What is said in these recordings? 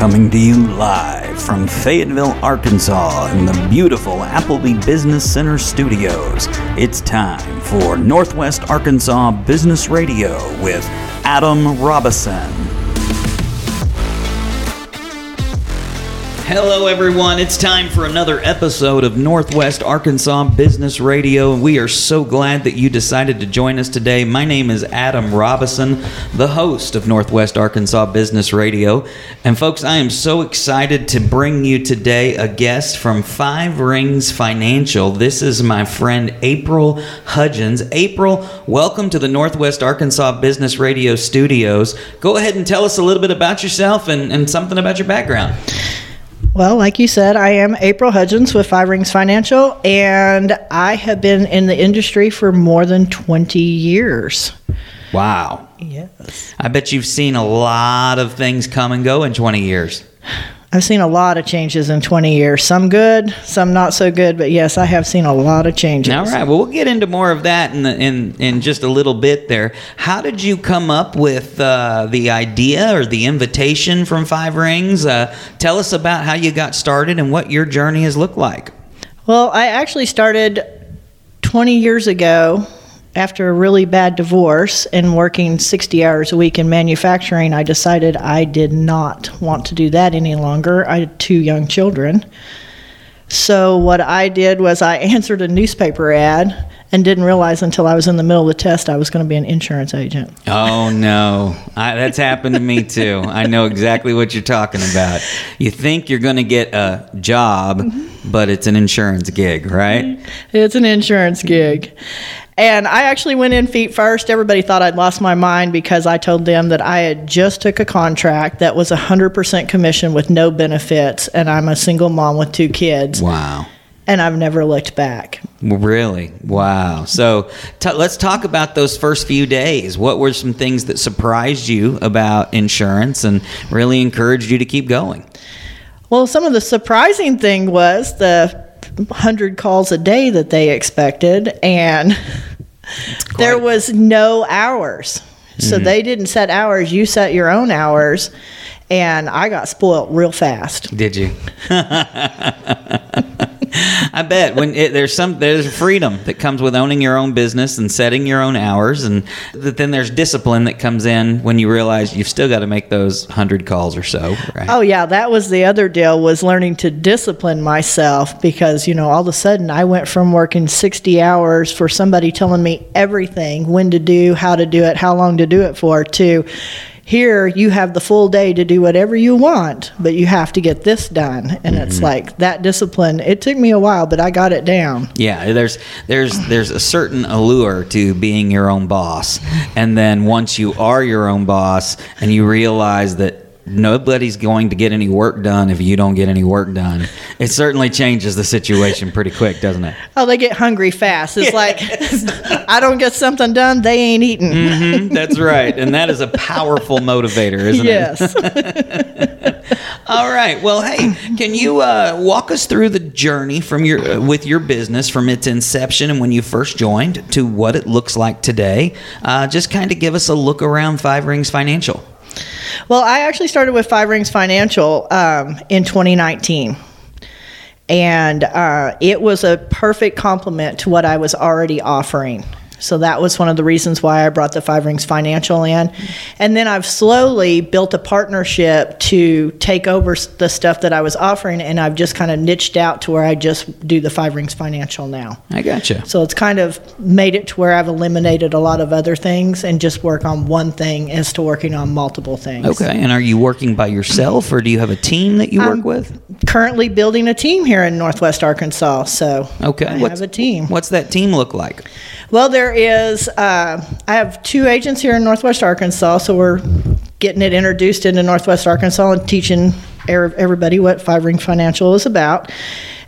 Coming to you live from Fayetteville, Arkansas, in the beautiful Appleby Business Center studios. It's time for Northwest Arkansas Business Radio with Adam Robison. Hello, everyone. It's time for another episode of Northwest Arkansas Business Radio, we are so glad that you decided to join us today. My name is Adam Robison, the host of Northwest Arkansas Business Radio. And, folks, I am so excited to bring you today a guest from Five Rings Financial. This is my friend April Hudgens. April, welcome to the Northwest Arkansas Business Radio studios. Go ahead and tell us a little bit about yourself and, and something about your background. Well, like you said, I am April Hudgens with Five Rings Financial, and I have been in the industry for more than 20 years. Wow. Yes. I bet you've seen a lot of things come and go in 20 years. I've seen a lot of changes in 20 years. Some good, some not so good, but yes, I have seen a lot of changes. All right. Well, we'll get into more of that in, the, in, in just a little bit there. How did you come up with uh, the idea or the invitation from Five Rings? Uh, tell us about how you got started and what your journey has looked like. Well, I actually started 20 years ago after a really bad divorce and working 60 hours a week in manufacturing, I decided I did not want to do that any longer. I had two young children. So, what I did was I answered a newspaper ad and didn't realize until I was in the middle of the test I was going to be an insurance agent. Oh, no. I, that's happened to me too. I know exactly what you're talking about. You think you're going to get a job, mm-hmm. but it's an insurance gig, right? It's an insurance gig. And I actually went in feet first. Everybody thought I'd lost my mind because I told them that I had just took a contract that was 100% commission with no benefits and I'm a single mom with two kids Wow. and I've never looked back. Really? Wow. So t- let's talk about those first few days. What were some things that surprised you about insurance and really encouraged you to keep going? Well, some of the surprising thing was the 100 calls a day that they expected and there was no hours. So mm-hmm. they didn't set hours, you set your own hours and I got spoiled real fast. Did you? I bet when it, there's some there's freedom that comes with owning your own business and setting your own hours, and th- then there's discipline that comes in when you realize you've still got to make those hundred calls or so. Right? Oh yeah, that was the other deal was learning to discipline myself because you know all of a sudden I went from working 60 hours for somebody telling me everything, when to do, how to do it, how long to do it for to here you have the full day to do whatever you want, but you have to get this done. And it's mm-hmm. like that discipline. It took me a while, but I got it down. Yeah, there's there's there's a certain allure to being your own boss, and then once you are your own boss and you realize that nobody's going to get any work done if you don't get any work done, it certainly changes the situation pretty quick, doesn't it? Oh, they get hungry fast. It's like I don't get something done, they ain't eating. Mhm, that's right, and that is a powerful motivator, isn't it? yes. All right. Well, hey, can you uh, walk us through the journey from your uh, with your business from its inception and when you first joined to what it looks like today? Uh, just kind of give us a look around Five Rings Financial. Well, I actually started with Five Rings Financial um, in 2019. And uh, it was a perfect complement to what I was already offering. So that was one of the reasons why I brought the Five Rings Financial in. And then I've slowly built a partnership to take over the stuff that I was offering, and I've just kind of niched out to where I just do the Five Rings Financial now. I gotcha. So it's kind of made it to where I've eliminated a lot of other things and just work on one thing as to working on multiple things. Okay. And are you working by yourself, or do you have a team that you work I'm with? Currently building a team here in Northwest Arkansas. So Okay. I What's- have a team. What's that team look like? Well, there is, uh, I have two agents here in Northwest Arkansas. So we're getting it introduced into Northwest Arkansas and teaching everybody what Five Ring Financial is about.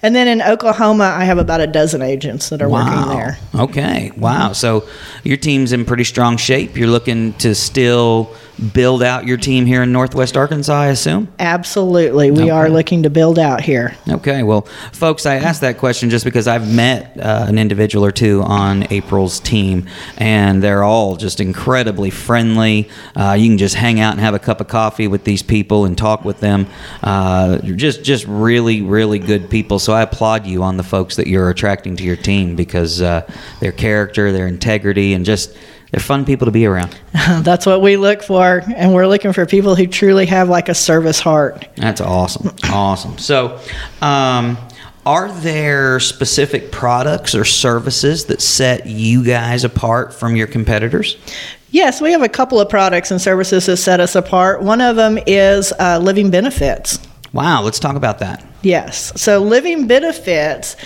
And then in Oklahoma, I have about a dozen agents that are working there. Okay. Wow. So your team's in pretty strong shape. You're looking to still build out your team here in Northwest Arkansas, I assume? Absolutely. We are looking to build out here. Okay, well, folks, I asked that question just because I've met uh, an individual or two on April's team, and they're all just incredibly friendly. Uh, you can just hang out and have a cup of coffee with these people and talk with them. Uh, just just really really good people. So I applaud you on the folks that you're attracting to your team because uh, their character, their integrity, and just they're fun people to be around. That's what we look for, and we're looking for people who truly have like a service heart. That's awesome, awesome. So. Um, are there specific products or services that set you guys apart from your competitors? Yes, we have a couple of products and services that set us apart. One of them is uh, living benefits. Wow, let's talk about that. Yes. So, living benefits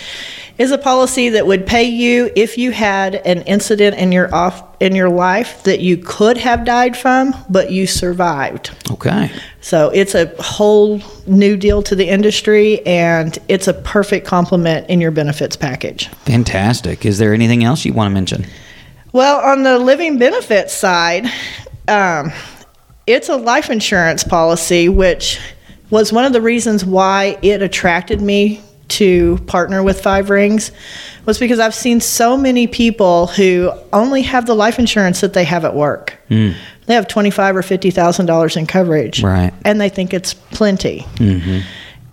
is a policy that would pay you if you had an incident in your off in your life that you could have died from, but you survived. Okay. So it's a whole new deal to the industry, and it's a perfect complement in your benefits package. Fantastic. Is there anything else you want to mention? Well, on the living benefits side, um, it's a life insurance policy, which was one of the reasons why it attracted me to partner with Five Rings was because I've seen so many people who only have the life insurance that they have at work. Mm. They have twenty five or fifty thousand dollars in coverage, right? And they think it's plenty. Mm-hmm.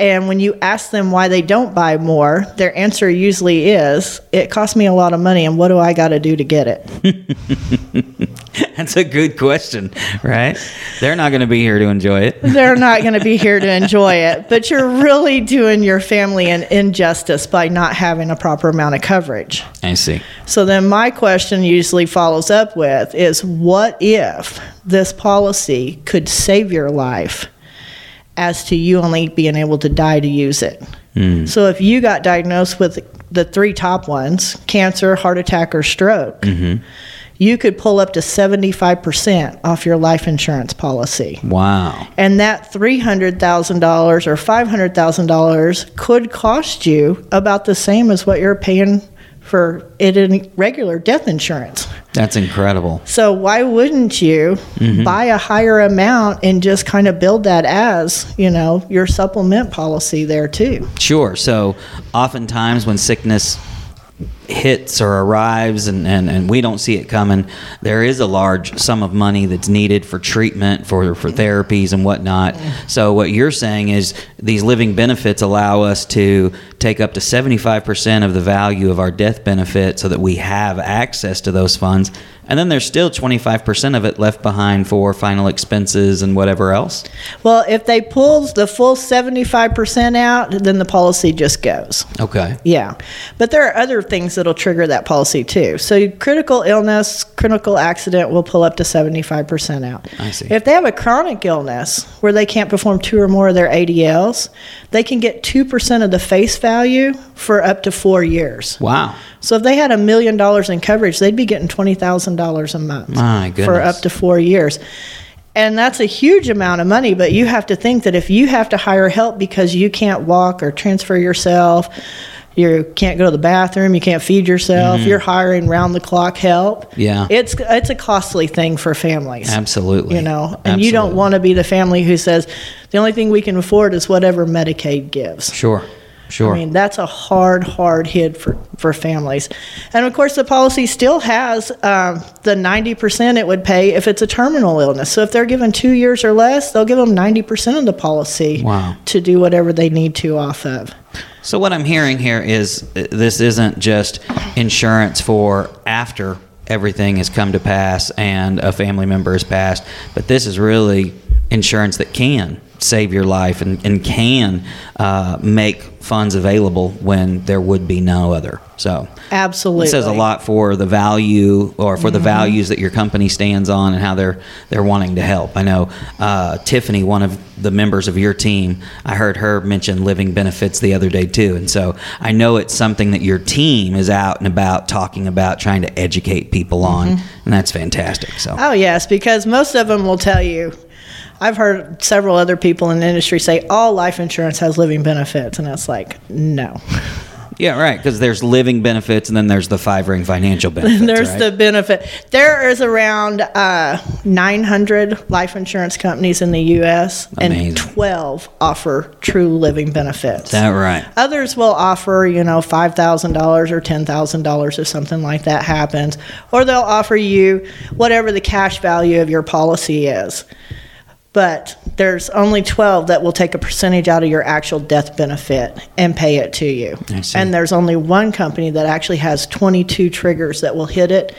And when you ask them why they don't buy more, their answer usually is, "It costs me a lot of money, and what do I got to do to get it?" That's a good question, right? They're not going to be here to enjoy it. They're not going to be here to enjoy it, but you're really doing your family an injustice by not having a proper amount of coverage. I see. So then my question usually follows up with is what if this policy could save your life as to you only being able to die to use it? Mm. So if you got diagnosed with the three top ones, cancer, heart attack or stroke, mm-hmm you could pull up to 75% off your life insurance policy. Wow. And that $300,000 or $500,000 could cost you about the same as what you're paying for it in regular death insurance. That's incredible. So why wouldn't you mm-hmm. buy a higher amount and just kind of build that as, you know, your supplement policy there too? Sure. So oftentimes when sickness hits or arrives and, and, and we don't see it coming, there is a large sum of money that's needed for treatment, for, for therapies and whatnot. So, what you're saying is these living benefits allow us to take up to 75% of the value of our death benefit so that we have access to those funds and then there's still 25% of it left behind for final expenses and whatever else. Well, if they pull the full 75% out, then the policy just goes. Okay. Yeah. But there are other things that'll trigger that policy too. So critical illness, critical accident will pull up to 75% out. I see. If they have a chronic illness where they can't perform two or more of their ADLs, they can get 2% of the face value for up to 4 years. Wow. So if they had a million dollars in coverage, they'd be getting twenty thousand dollars a month for up to four years. And that's a huge amount of money, but you have to think that if you have to hire help because you can't walk or transfer yourself, you can't go to the bathroom, you can't feed yourself, mm-hmm. you're hiring round the clock help. Yeah. It's it's a costly thing for families. Absolutely. You know, and Absolutely. you don't want to be the family who says the only thing we can afford is whatever Medicaid gives. Sure. Sure. I mean, that's a hard, hard hit for, for families. And of course, the policy still has um, the 90% it would pay if it's a terminal illness. So if they're given two years or less, they'll give them 90% of the policy wow. to do whatever they need to off of. So what I'm hearing here is uh, this isn't just insurance for after everything has come to pass and a family member has passed, but this is really insurance that can save your life and, and can uh, make funds available when there would be no other. So absolutely, it says a lot for the value or for mm-hmm. the values that your company stands on and how they're they're wanting to help. I know uh, Tiffany, one of the members of your team, I heard her mention living benefits the other day too, and so I know it's something that your team is out and about talking about, trying to educate people on, mm-hmm. and that's fantastic. So oh yes, because most of them will tell you I've heard several other people in the industry say all life insurance has living benefits, and it's like, no. Yeah, right. Because there's living benefits, and then there's the five ring financial benefits. there's right? the benefit. There is around uh, 900 life insurance companies in the U.S., Amazing. and 12 offer true living benefits. That right. Others will offer, you know, five thousand dollars or ten thousand dollars if something like that happens, or they'll offer you whatever the cash value of your policy is. But there's only 12 that will take a percentage out of your actual death benefit and pay it to you. And there's only one company that actually has 22 triggers that will hit it,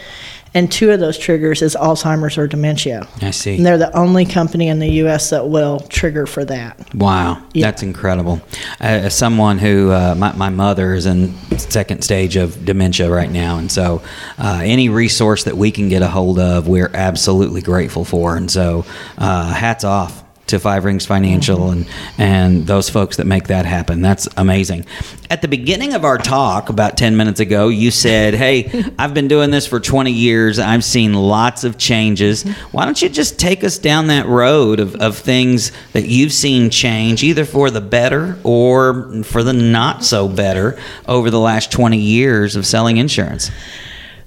and two of those triggers is Alzheimer's or dementia. I see. And they're the only company in the U.S. that will trigger for that. Wow, Yeah. that's incredible. Uh, as someone who, uh, my, my mother is in second stage of dementia right now, and so uh, any resource that we can get a hold of, we're absolutely grateful for. And so, uh, hats off to Five Rings Financial mm-hmm. and and those folks that make that happen. That's amazing. At the beginning of our talk, about ten minutes ago, you said, "Hey, I've been doing this for 20 years. I've seen lots of changes. Why don't you just take us down that road of, of things that you've seen change, either for the better or for the not so better, over the last 20 years of selling insurance?"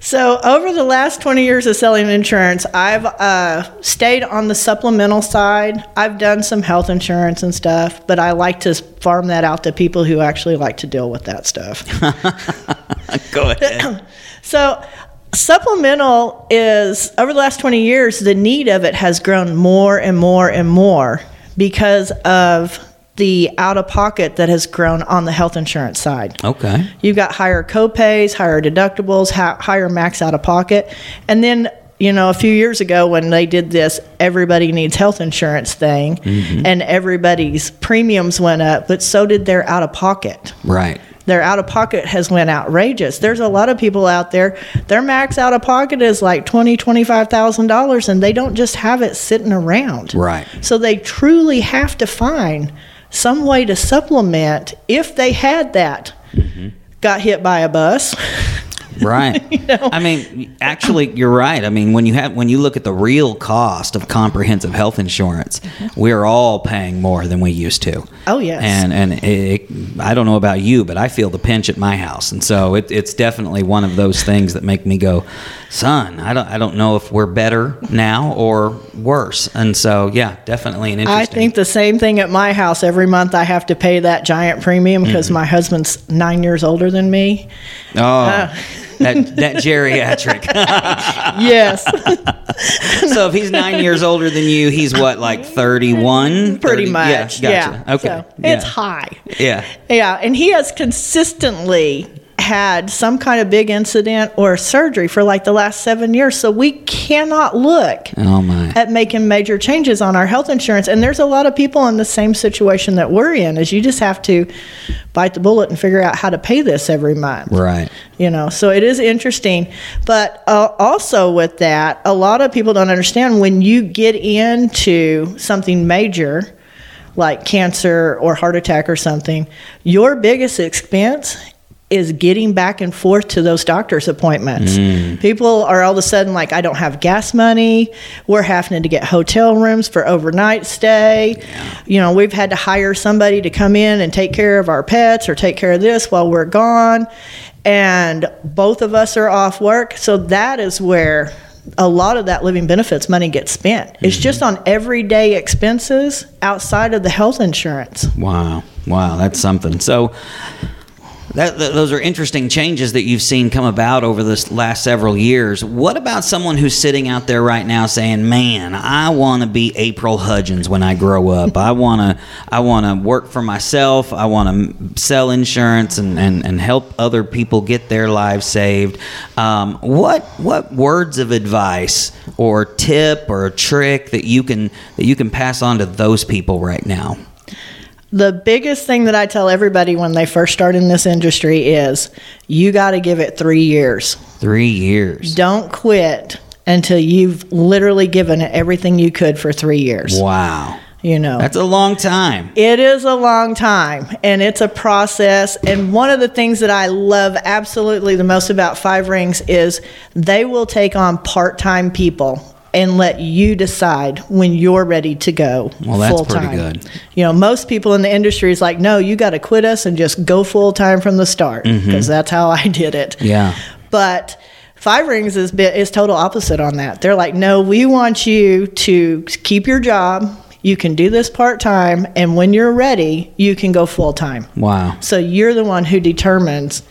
So, over the last 20 years of selling insurance, I've uh, stayed on the supplemental side. I've done some health insurance and stuff, but I like to farm that out to people who actually like to deal with that stuff. Go ahead. so, supplemental is, over the last 20 years, the need of it has grown more and more and more because of the out of pocket that has grown on the health insurance side. okay. You've got higher copays, higher deductibles, ha- higher max out of pocket. And then, you know, a few years ago when they did this everybody needs health insurance thing mm-hmm. and everybody's premiums went up, but so did their out of pocket. Right. Their out of pocket has went outrageous. There's a lot of people out there, their max out of pocket is like twenty, twenty-five thousand dollars and they don't just have it sitting around. Right. So they truly have to find some way to supplement if they had that. Mm-hmm. Got hit by a bus. Right. you know? I mean, actually, you're right. I mean, when you have when you look at the real cost of comprehensive health insurance, mm-hmm. we're all paying more than we used to. Oh, yes. And and it, I don't know about you, but I feel the pinch at my house, and so it, it's definitely one of those things that make me go, son. I don't I don't know if we're better now or worse. And so, yeah, definitely an interesting. I think the same thing at my house. Every month I have to pay that giant premium because my husband's nine years older than me. Oh. Uh. that, that geriatric. Yes, so if he's nine years older than you, he's what, like 31? pretty 30 much. Yeah, Yeah. Okay. So yeah. It's high. Yeah. Yeah, and he has consistently had some kind of big incident or surgery for like the last seven years. So we cannot look Oh, at making major changes on our health insurance. And there's a lot of people in the same situation that we're in, is you just have to bite the bullet and figure out how to pay this every month Right. you know so it is interesting but uh, also with that a lot of people don't understand when you get into something major like cancer or heart attack or something your biggest expense is getting back and forth to those doctor's appointments. Mm. People are all of a sudden like, I don't have gas money. We're having to get hotel rooms for overnight stay. You know, we've had to hire somebody to come in and take care of our pets or take care of this while we're gone. And both of us are off work. So that is where a lot of that living benefits money gets spent. It's mm-hmm. just on everyday expenses outside of the health insurance. Wow. Wow. That's something. So, that, th- those are interesting changes that you've seen come about over this last several years. What about someone who's sitting out there right now saying, "Man, I want to be April Hudgens when I grow up. I want to I want to work for myself. I want to sell insurance and, and, and help other people get their lives saved." Um, what what words of advice or tip or trick that you can that you can pass on to those people right now? The biggest thing that I tell everybody when they first start in this industry is you got to give it three years. Three years. Don't quit until you've literally given it everything you could for three years. Wow. You know, That's a long time. it is a long time and it's a process. And one of the things that I love absolutely the most about Five Rings is they will take on part time people and let you decide when you're ready to go Well, that's full pretty time. good. You know, most people in the industry is like, no, you got to quit us and just go full time from the start because that's how I did it. Mm-hmm. Yeah. But Five Rings is bi- is total opposite on that. They're like, no, we want you to keep your job. You can do this part time, and when you're ready, you can go full time. Wow. So you're the one who determines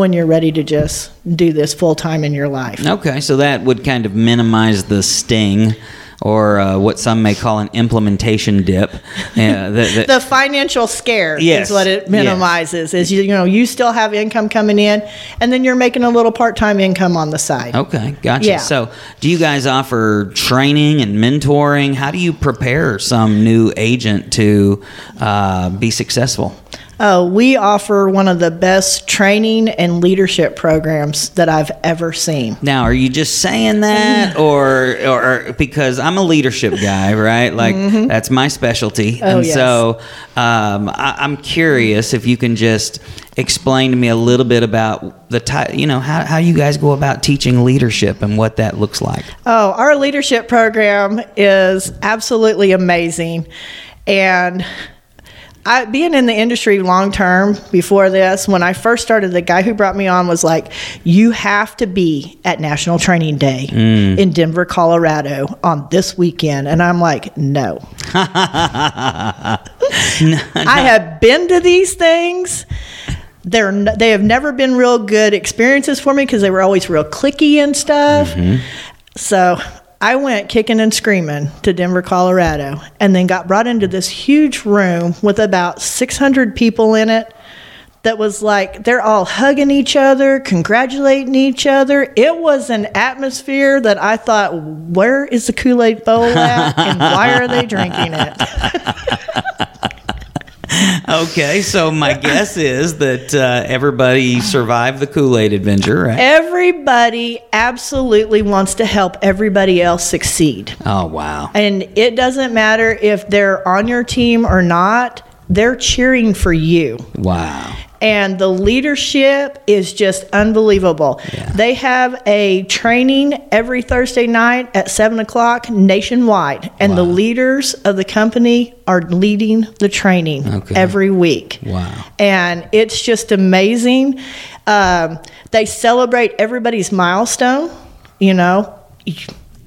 when you're ready to just do this full time in your life. Okay, so that would kind of minimize the sting or uh, what some may call an implementation dip. Uh, the, the, the financial scare Yes, is what it minimizes. Is you, you know you still have income coming in, and then you're making a little part time income on the side. Okay, gotcha. Yeah. So, do you guys offer training and mentoring? How do you prepare some new agent to uh, be successful? Oh, we offer one of the best training and leadership programs that I've ever seen. Now, are you just saying that, or, or or- because I'm a leadership guy, right? Like that's my specialty, Mm-hmm. Oh, and yes. so um, I, I'm curious if you can just explain to me a little bit about the type, you know, how how you guys go about teaching leadership and what that looks like. Oh, our leadership program is absolutely amazing. And I, being in the industry long term before this, when I first started, the guy who brought me on was like, You have to be at National Training Day mm. in Denver, Colorado on this weekend. And I'm like, No. I have been to these things. They're they have never been real good experiences for me because they were always real clicky and stuff. Mm-hmm. So I went kicking and screaming to Denver, Colorado, and then got brought into this huge room with about 600 people in it. That was like they're all hugging each other, congratulating each other. It was an atmosphere that I thought, where is the Kool Aid bowl at, and why are they drinking it? Okay, so my guess is that uh, everybody survived the Kool Aid adventure, right? Everybody absolutely wants to help everybody else succeed. Oh wow! And it doesn't matter if they're on your team or not, they're cheering for you. Wow! And the leadership is just unbelievable. Yeah. They have a training every Thursday night at 7 o'clock nationwide. And the leaders of the company are leading the training Okay. every week. Wow. And it's just amazing. Um, they celebrate everybody's milestone. You know,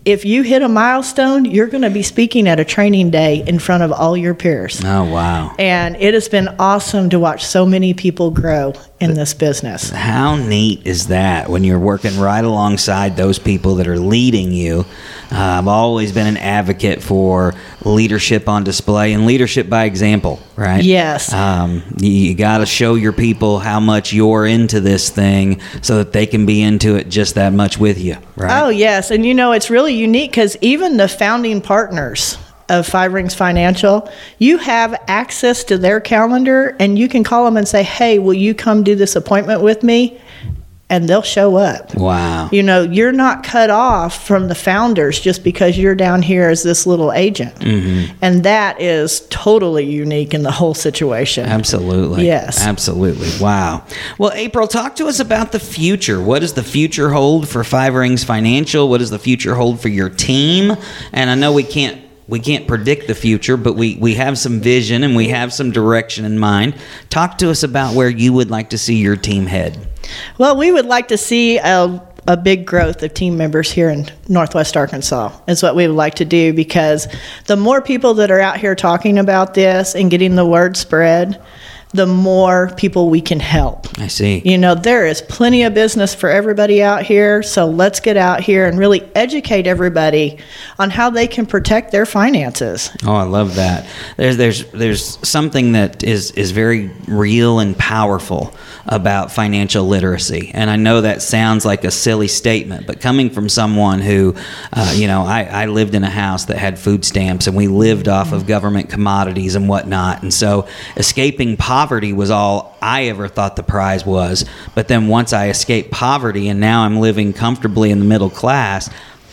if you hit a milestone, you're going to be speaking at a training day in front of all your peers. Oh wow! And it has been awesome to watch so many people grow in this business. How neat is that when you're working right alongside those people that are leading you? Uh, I've always been an advocate for leadership on display and leadership by example, right? Yes. Um, you you got to show your people how much you're into this thing so that they can be into it just that much with you, right? Oh, yes. And you know, it's really unique because even the founding partners of Five Rings Financial, you have access to their calendar and you can call them and say, hey, will you come do this appointment with me? And they'll show up. Wow. You know, you're not cut off from the founders just because you're down here as this little agent. Mm-hmm. And that is totally unique in the whole situation. Absolutely. Yes. Absolutely. Wow. Well, April, talk to us about the future. What does the future hold for Five Rings Financial? What does the future hold for your team? And I know we can't we can't predict the future, but we, we have some vision and we have some direction in mind. Talk to us about where you would like to see your team head. Well, we would like to see a, a big growth of team members here in Northwest Arkansas, is what we would like to do because the more people that are out here talking about this and getting the word spread, the more people we can help. I see. You know, there is plenty of business for everybody out here, so let's get out here and really educate everybody on how they can protect their finances. Oh, I love that. There's there's there's something that is is very real and powerful about financial literacy, and I know that sounds like a silly statement, but coming from someone who, uh, you know, I, I lived in a house that had food stamps, and we lived off of government commodities and whatnot, and so escaping poverty was all I ever thought the prize was. But then once I escaped poverty, and now I'm living comfortably in the middle class.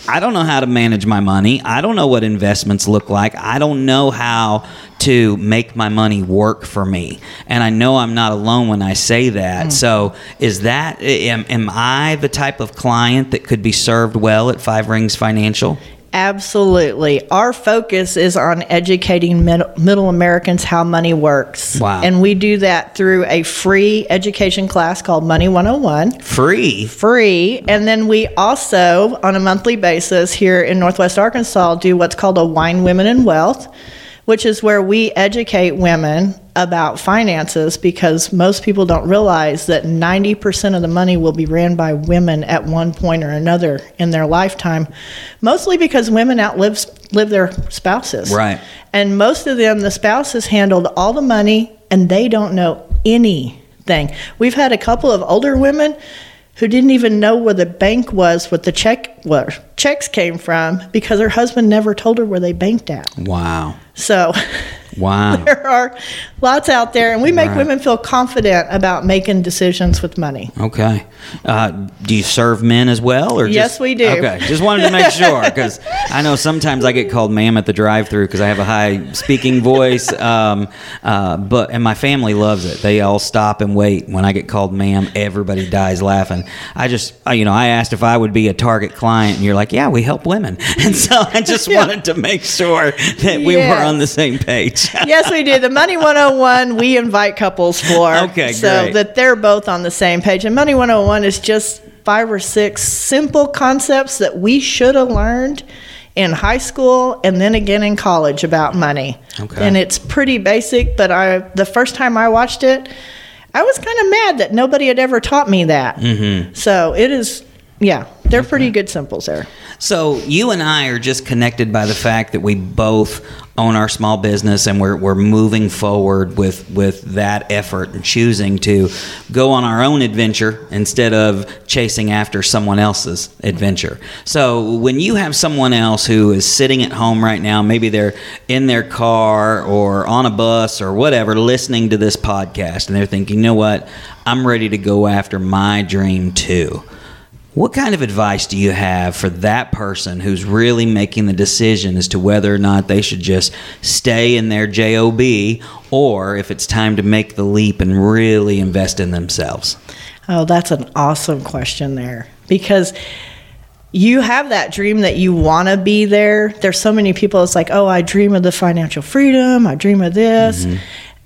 I don't know how to manage my money. I don't know what investments look like. I don't know how to make my money work for me. And I know I'm not alone when I say that. Hmm. So, is that am, am I the type of client that could be served well at Five Rings Financial? Absolutely. Our focus is on educating mid- middle Americans how money works. Wow. And we do that through a free education class called Money 101. Free. Free. And then we also, on a monthly basis here in Northwest Arkansas, do what's called a Wine Women and Wealth, which is where we educate women about finances because most people don't realize that 90% of the money will be ran by women at one point or another in their lifetime, mostly because women outlive live their spouses. Right. And most of them, the spouses handled all the money and they don't know anything. We've had a couple of older women who didn't even know where the bank was, what the check where checks came from, because her husband never told her where they banked at. Wow. So Wow. there are lots out there, and we make Right. women feel confident about making decisions with money. Okay. Uh, do you serve men as well, or Yes, just- we do. Okay, just wanted to make sure because I know sometimes I get called "ma'am" at the drive-through because I have a high speaking voice. Um, uh, but and my family loves it. They all stop and wait when I get called "ma'am." Everybody dies laughing. I just, you know, I asked if I would be a target client, and you're like, "Yeah, we help women," and so I just Yeah. wanted to make sure that we were on the same page. yes, we do. The Money 101 we invite couples for. Okay, So great. that they're both on the same page. And Money 101 is just five or six simple concepts that we should have learned in high school and then again in college about money. Okay. And it's pretty basic, but I the first time I watched it, I was kind of mad that nobody had ever taught me that. Mm-hmm. So it is, yeah, they're pretty good simples there. So you and I are just connected by the fact that we both own our small business and we're, we're moving forward with, with that effort and choosing to go on our own adventure instead of chasing after someone else's adventure. So when you have someone else who is sitting at home right now, maybe they're in their car or on a bus or whatever, listening to this podcast, and they're thinking, you know what, I'm ready to go after my dream too. What kind of advice do you have for that person who's really making the decision as to whether or not they should just stay in their JOB or if it's time to make the leap and really invest in themselves? Oh, that's an awesome question there because you have that dream that you want to be there. There's so many people, it's like, oh, I dream of the financial freedom, I dream of this. Mm-hmm.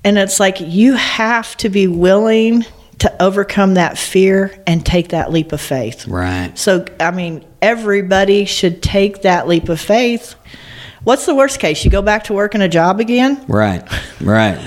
And it's like you have to be willing to overcome that fear and take that leap of faith. Right. So, I mean, everybody should take that leap of faith. What's the worst case? You go back to working a job again? Right. Right.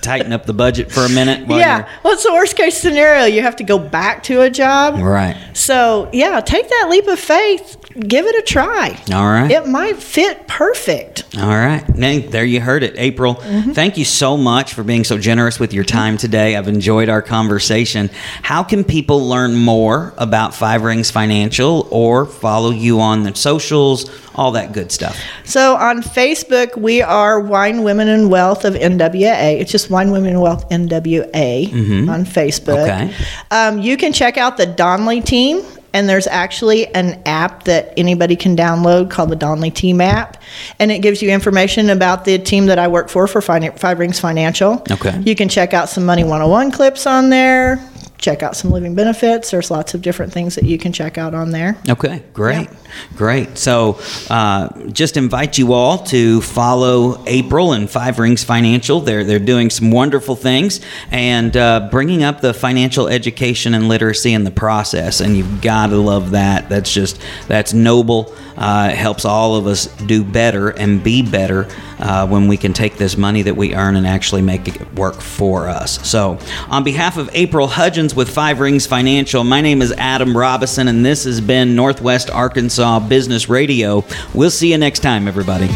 Tighten up the budget for a minute. Yeah. What's the worst case scenario? You have to go back to a job? Right. So, yeah, take that leap of faith. Give it a try. All right. It might fit perfect. All right. There you heard it. April, mm-hmm. thank you so much for being so generous with your time today. I've enjoyed our conversation. How can people learn more about Five Rings Financial or follow you on the socials, all that good stuff? So, on Facebook, we are Wine Women and Wealth of NWA. It's just Wine Women Wealth NWA on Facebook. Okay. Um, you can check out the Donley team. And there's actually an app that anybody can download called the Donley Team app. And it gives you information about the team that I work for, for Fin- Five Rings Financial. Okay. You can check out some Money 101 clips on there, check out some living benefits. There's lots of different things that you can check out on there. Okay, great, great. So, uh, just invite you all to follow April and Five Rings Financial. They're they're doing some wonderful things and uh, bringing up the financial education and literacy in the process. And you've got to love that. That's just that's noble. Uh, it helps all of us do better and be better uh, when we can take this money that we earn and actually make it work for us. So, on behalf of April Hudgens with Five Rings Financial, my name is Adam Robison, and this has been Northwest Arkansas Business Radio. We'll see you next time, everybody.